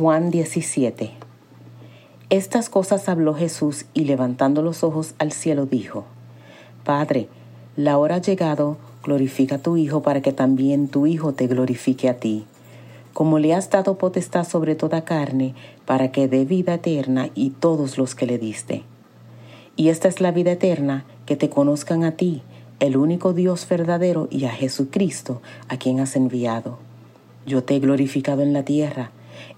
Juan 17 Estas cosas habló Jesús y levantando los ojos al cielo dijo, Padre, la hora ha llegado, glorifica a tu Hijo para que también tu Hijo te glorifique a ti, como le has dado potestad sobre toda carne, para que dé vida eterna y todos los que le diste. Y esta es la vida eterna, que te conozcan a ti, el único Dios verdadero, y a Jesucristo, a quien has enviado. Yo te he glorificado en la tierra,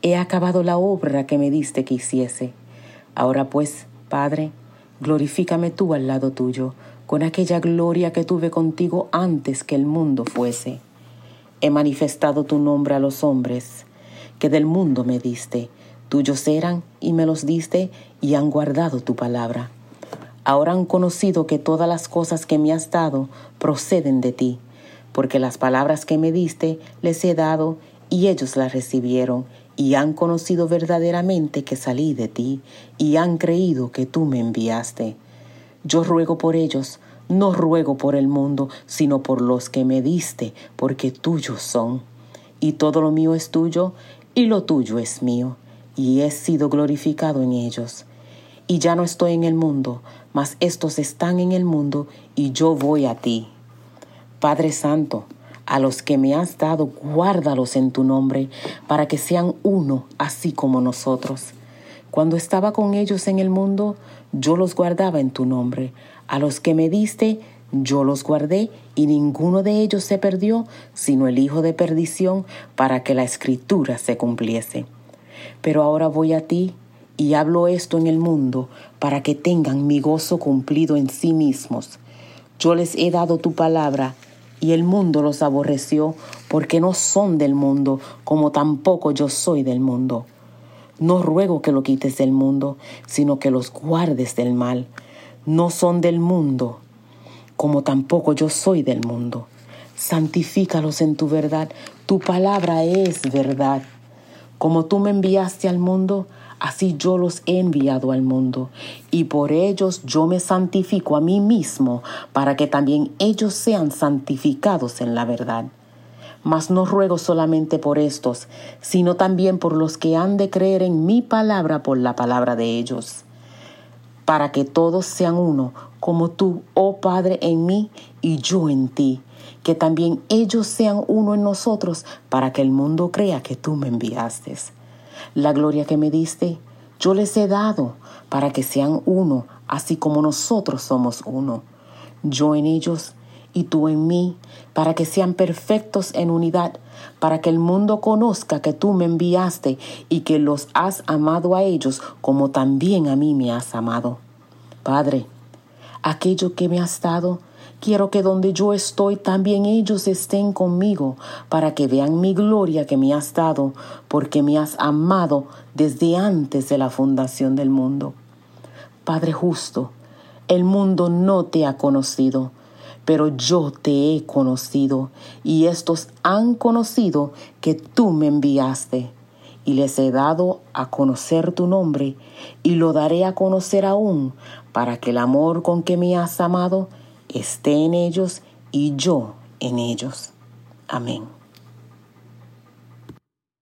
he acabado la obra que me diste que hiciese. Ahora pues, Padre, glorifícame tú al lado tuyo, con aquella gloria que tuve contigo antes que el mundo fuese. He manifestado tu nombre a los hombres, que del mundo me diste, tuyos eran y me los diste y han guardado tu palabra. Ahora han conocido que todas las cosas que me has dado proceden de ti, porque las palabras que me diste les he dado y ellos las recibieron y han conocido verdaderamente que salí de ti y han creído que tú me enviaste. Yo ruego por ellos, no ruego por el mundo, sino por los que me diste, porque tuyos son. Y todo lo mío es tuyo, y lo tuyo es mío, y he sido glorificado en ellos. Y ya no estoy en el mundo, mas estos están en el mundo y yo voy a ti. Padre Santo, a los que me has dado, guárdalos en tu nombre, para que sean uno, así como nosotros. Cuando estaba con ellos en el mundo, yo los guardaba en tu nombre. A los que me diste, yo los guardé, y ninguno de ellos se perdió, sino el hijo de perdición, para que la escritura se cumpliese. Pero ahora voy a ti, y hablo esto en el mundo para que tengan mi gozo cumplido en sí mismos. Yo les he dado tu palabra y el mundo los aborreció porque no son del mundo como tampoco yo soy del mundo. No ruego que lo quites del mundo, sino que los guardes del mal. No son del mundo como tampoco yo soy del mundo. Santifícalos en tu verdad. Tu palabra es verdad. Como tú me enviaste al mundo, Así yo los he enviado al mundo, y por ellos yo me santifico a mí mismo, para que también ellos sean santificados en la verdad. Mas no ruego solamente por estos, sino también por los que han de creer en mi palabra por la palabra de ellos, para que todos sean uno, como tú, oh Padre, en mí y yo en ti, que también ellos sean uno en nosotros, para que el mundo crea que tú me enviaste. La gloria que me diste, yo les he dado para que sean uno, así como nosotros somos uno. Yo en ellos y tú en mí, para que sean perfectos en unidad, para que el mundo conozca que tú me enviaste y que los has amado a ellos como también a mí me has amado. Padre, aquello que me has dado, Quiero que donde yo estoy también ellos estén conmigo, para que vean mi gloria que me has dado, porque me has amado desde antes de la fundación del mundo. Padre justo, el mundo no te ha conocido, pero yo te he conocido, y estos han conocido que tú me enviaste, y les he dado a conocer tu nombre, y lo daré a conocer aún, para que el amor con que me has amado esté en ellos y yo en ellos. Amén.